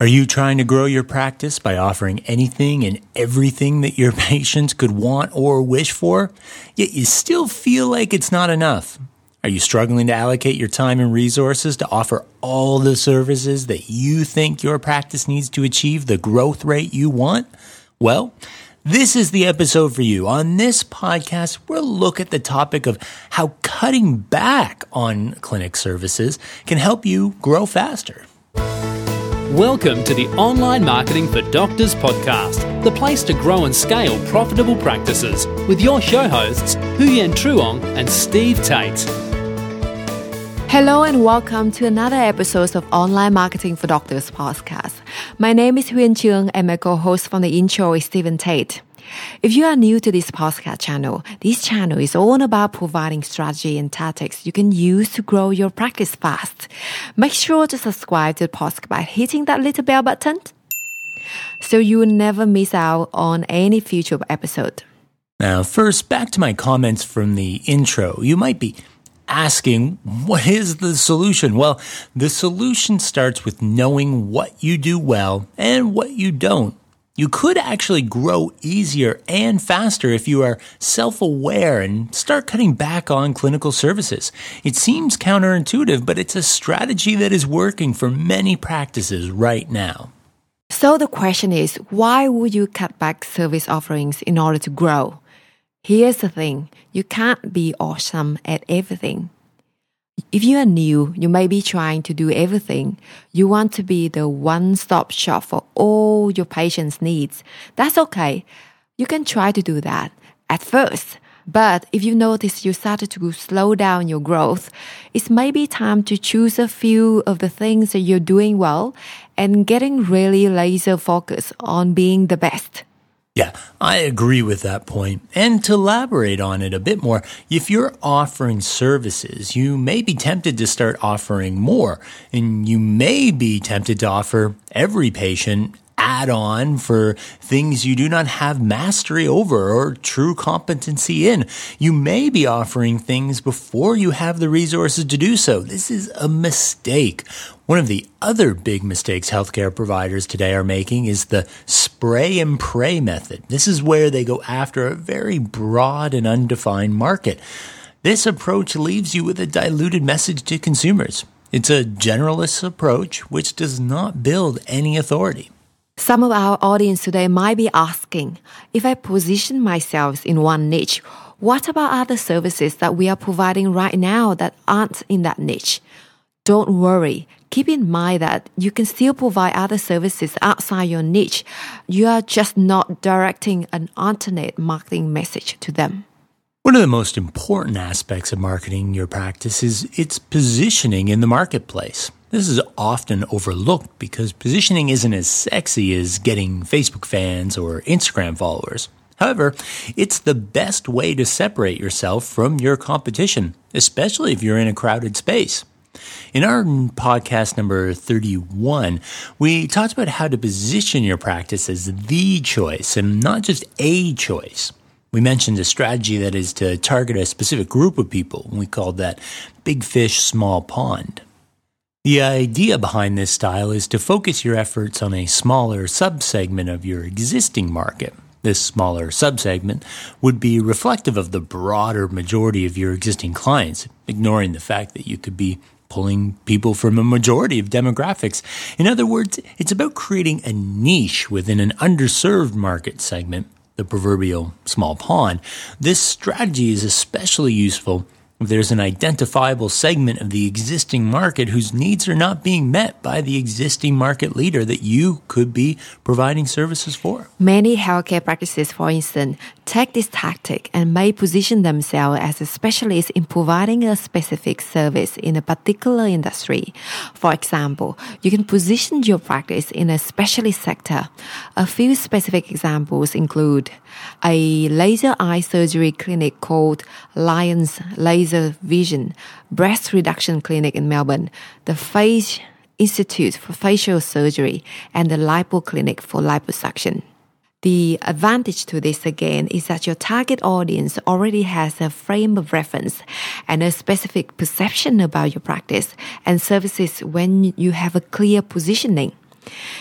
Are you trying to grow your practice by offering anything and everything that your patients could want or wish for, yet you still feel like it's not enough? Are you struggling to allocate your time and resources to offer all the services that you think your practice needs to achieve the growth rate you want? Well, this is the episode for you. On this podcast, we'll look at the topic of how cutting back on clinic services can help you grow faster. Welcome to the Online Marketing for Doctors podcast, the place to grow and scale profitable practices with your show hosts, Huyen Truong and Steve Tate. Hello and welcome to another episode of Online Marketing for Doctors podcast. My name is Huyen Truong and my co-host from the intro is Stephen Tate. If you are new to this podcast channel, this channel is all about providing strategy and tactics you can use to grow your practice fast. Make sure to subscribe to the podcast by hitting that little bell button so you will never miss out on any future episode. Now, first, back to my comments from the intro. You might be asking, what is the solution? Well, the solution starts with knowing what you do well and what you don't. You could actually grow easier and faster if you are self aware and start cutting back on clinical services. It seems counterintuitive, but it's a strategy that is working for many practices right now. So the question is why would you cut back service offerings in order to grow? Here's the thing you can't be awesome at everything. If you are new, you may be trying to do everything. You want to be the one stop shop for all your patients' needs. That's okay. You can try to do that at first. But if you notice you started to slow down your growth, it's maybe time to choose a few of the things that you're doing well and getting really laser focused on being the best. Yeah, I agree with that point. And to elaborate on it a bit more, if you're offering services, you may be tempted to start offering more, and you may be tempted to offer every patient add on for things you do not have mastery over or true competency in. You may be offering things before you have the resources to do so. This is a mistake. One of the other big mistakes healthcare providers today are making is the spray and pray method. This is where they go after a very broad and undefined market. This approach leaves you with a diluted message to consumers. It's a generalist approach which does not build any authority. Some of our audience today might be asking if I position myself in one niche, what about other services that we are providing right now that aren't in that niche? Don't worry. Keep in mind that you can still provide other services outside your niche. You are just not directing an alternate marketing message to them. One of the most important aspects of marketing your practice is its positioning in the marketplace. This is often overlooked because positioning isn't as sexy as getting Facebook fans or Instagram followers. However, it's the best way to separate yourself from your competition, especially if you're in a crowded space. In our podcast number 31, we talked about how to position your practice as the choice and not just a choice. We mentioned a strategy that is to target a specific group of people. We called that big fish, small pond. The idea behind this style is to focus your efforts on a smaller subsegment of your existing market. This smaller subsegment would be reflective of the broader majority of your existing clients, ignoring the fact that you could be pulling people from a majority of demographics. In other words, it's about creating a niche within an underserved market segment, the proverbial small pond. This strategy is especially useful there's an identifiable segment of the existing market whose needs are not being met by the existing market leader that you could be providing services for. Many healthcare practices, for instance, take this tactic and may position themselves as a specialist in providing a specific service in a particular industry. For example, you can position your practice in a specialist sector. A few specific examples include a laser eye surgery clinic called Lions Laser Vision, breast reduction clinic in Melbourne, the Face Institute for Facial Surgery, and the Lipo Clinic for liposuction. The advantage to this again is that your target audience already has a frame of reference and a specific perception about your practice and services when you have a clear positioning.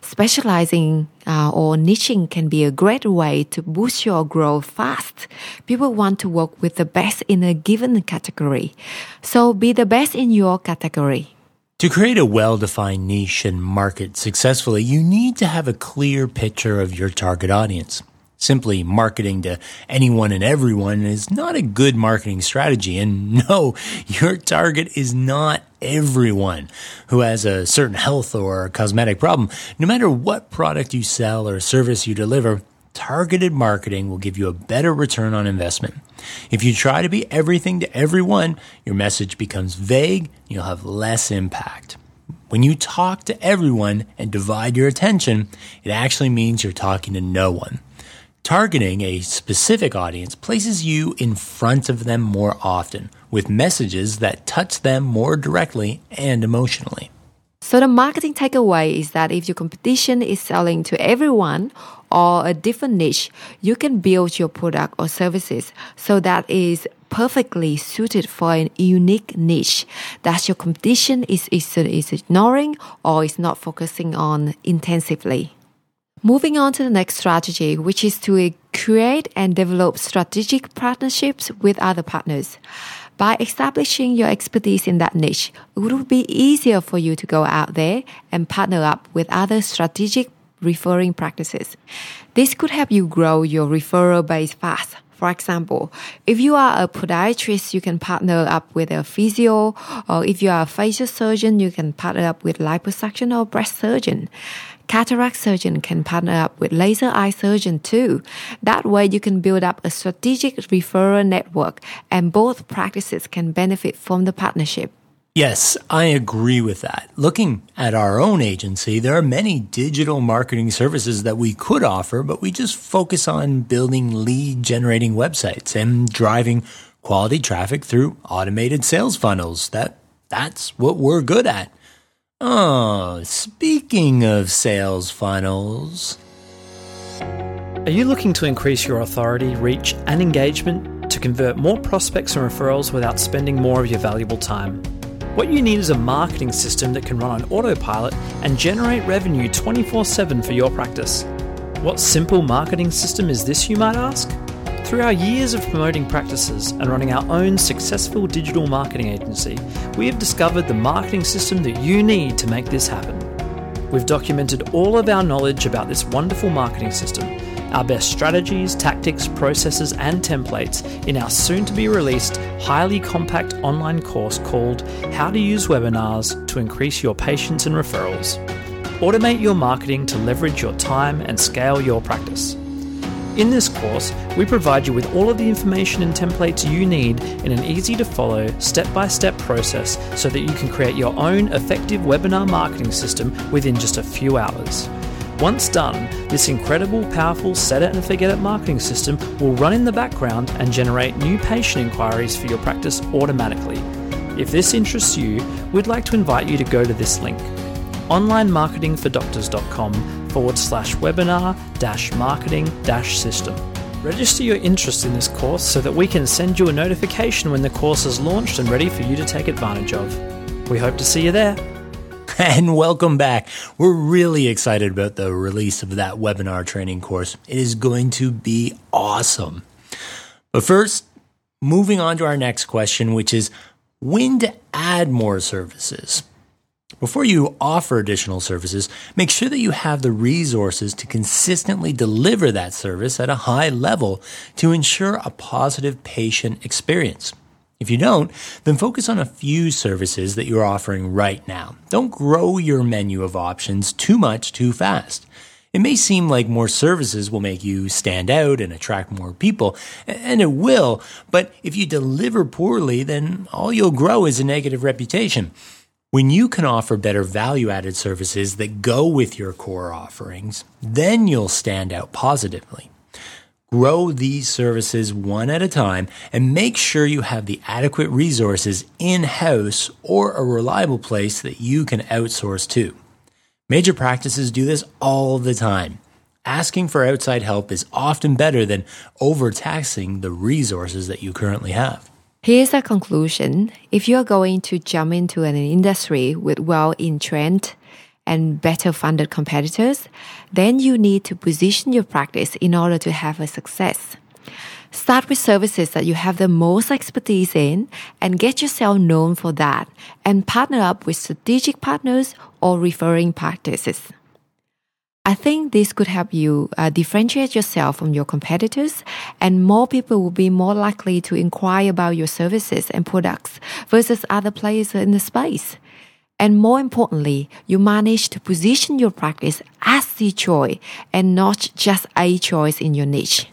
Specializing uh, or niching can be a great way to boost your growth fast. People want to work with the best in a given category. So be the best in your category. To create a well defined niche and market successfully, you need to have a clear picture of your target audience. Simply marketing to anyone and everyone is not a good marketing strategy. And no, your target is not everyone who has a certain health or cosmetic problem. No matter what product you sell or service you deliver, targeted marketing will give you a better return on investment. If you try to be everything to everyone, your message becomes vague, you'll have less impact. When you talk to everyone and divide your attention, it actually means you're talking to no one. Targeting a specific audience places you in front of them more often with messages that touch them more directly and emotionally. So the marketing takeaway is that if your competition is selling to everyone or a different niche, you can build your product or services so that is perfectly suited for a unique niche that your competition is, is, is ignoring or is not focusing on intensively. Moving on to the next strategy, which is to create and develop strategic partnerships with other partners. By establishing your expertise in that niche, it would be easier for you to go out there and partner up with other strategic referring practices. This could help you grow your referral base fast. For example, if you are a podiatrist, you can partner up with a physio, or if you are a facial surgeon, you can partner up with liposuction or breast surgeon. Cataract surgeon can partner up with laser eye surgeon too. That way you can build up a strategic referral network and both practices can benefit from the partnership. Yes, I agree with that. Looking at our own agency, there are many digital marketing services that we could offer, but we just focus on building lead generating websites and driving quality traffic through automated sales funnels. That that's what we're good at. Oh, speaking of sales funnels. Are you looking to increase your authority, reach, and engagement to convert more prospects and referrals without spending more of your valuable time? What you need is a marketing system that can run on autopilot and generate revenue 24 7 for your practice. What simple marketing system is this, you might ask? Through our years of promoting practices and running our own successful digital marketing agency, we have discovered the marketing system that you need to make this happen. We've documented all of our knowledge about this wonderful marketing system, our best strategies, tactics, processes, and templates in our soon to be released, highly compact online course called How to Use Webinars to Increase Your Patients and Referrals. Automate your marketing to leverage your time and scale your practice. In this course, we provide you with all of the information and templates you need in an easy to follow, step by step process so that you can create your own effective webinar marketing system within just a few hours. Once done, this incredible, powerful set it and forget it marketing system will run in the background and generate new patient inquiries for your practice automatically. If this interests you, we'd like to invite you to go to this link onlinemarketingfordoctors.com forward slash webinar dash marketing dash system. Register your interest in this course so that we can send you a notification when the course is launched and ready for you to take advantage of. We hope to see you there. And welcome back. We're really excited about the release of that webinar training course. It is going to be awesome. But first, moving on to our next question, which is when to add more services. Before you offer additional services, make sure that you have the resources to consistently deliver that service at a high level to ensure a positive patient experience. If you don't, then focus on a few services that you're offering right now. Don't grow your menu of options too much too fast. It may seem like more services will make you stand out and attract more people, and it will, but if you deliver poorly, then all you'll grow is a negative reputation. When you can offer better value added services that go with your core offerings, then you'll stand out positively. Grow these services one at a time and make sure you have the adequate resources in house or a reliable place that you can outsource to. Major practices do this all the time. Asking for outside help is often better than overtaxing the resources that you currently have. Here's a conclusion. If you are going to jump into an industry with well entrenched and better funded competitors, then you need to position your practice in order to have a success. Start with services that you have the most expertise in and get yourself known for that and partner up with strategic partners or referring practices. I think this could help you uh, differentiate yourself from your competitors, and more people will be more likely to inquire about your services and products versus other players in the space. And more importantly, you manage to position your practice as the choice and not just a choice in your niche.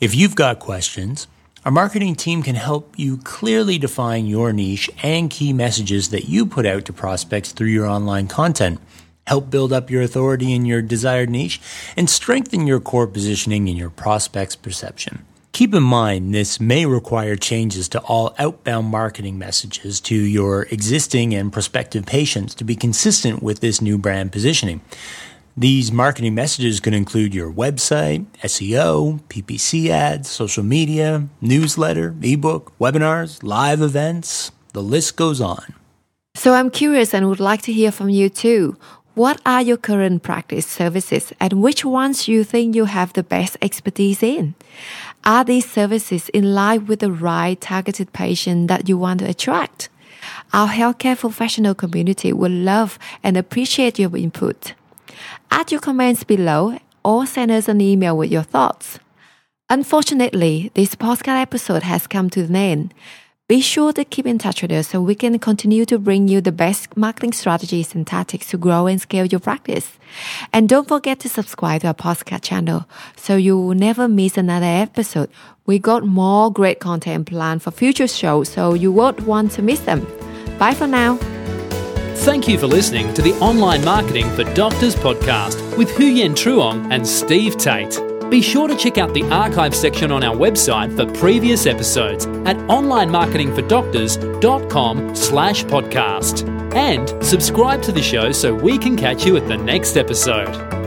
If you've got questions, our marketing team can help you clearly define your niche and key messages that you put out to prospects through your online content help build up your authority in your desired niche, and strengthen your core positioning in your prospect's perception. Keep in mind, this may require changes to all outbound marketing messages to your existing and prospective patients to be consistent with this new brand positioning. These marketing messages could include your website, SEO, PPC ads, social media, newsletter, ebook, webinars, live events. The list goes on. So I'm curious and would like to hear from you too. What are your current practice services and which ones you think you have the best expertise in? Are these services in line with the right targeted patient that you want to attract? Our healthcare professional community will love and appreciate your input. Add your comments below or send us an email with your thoughts. Unfortunately, this podcast episode has come to an end. Be sure to keep in touch with us so we can continue to bring you the best marketing strategies and tactics to grow and scale your practice. And don't forget to subscribe to our podcast channel so you will never miss another episode. We got more great content planned for future shows, so you won't want to miss them. Bye for now. Thank you for listening to the Online Marketing for Doctors podcast with Huyen Truong and Steve Tate. Be sure to check out the archive section on our website for previous episodes at onlinemarketingfordoctors.com slash podcast. And subscribe to the show so we can catch you at the next episode.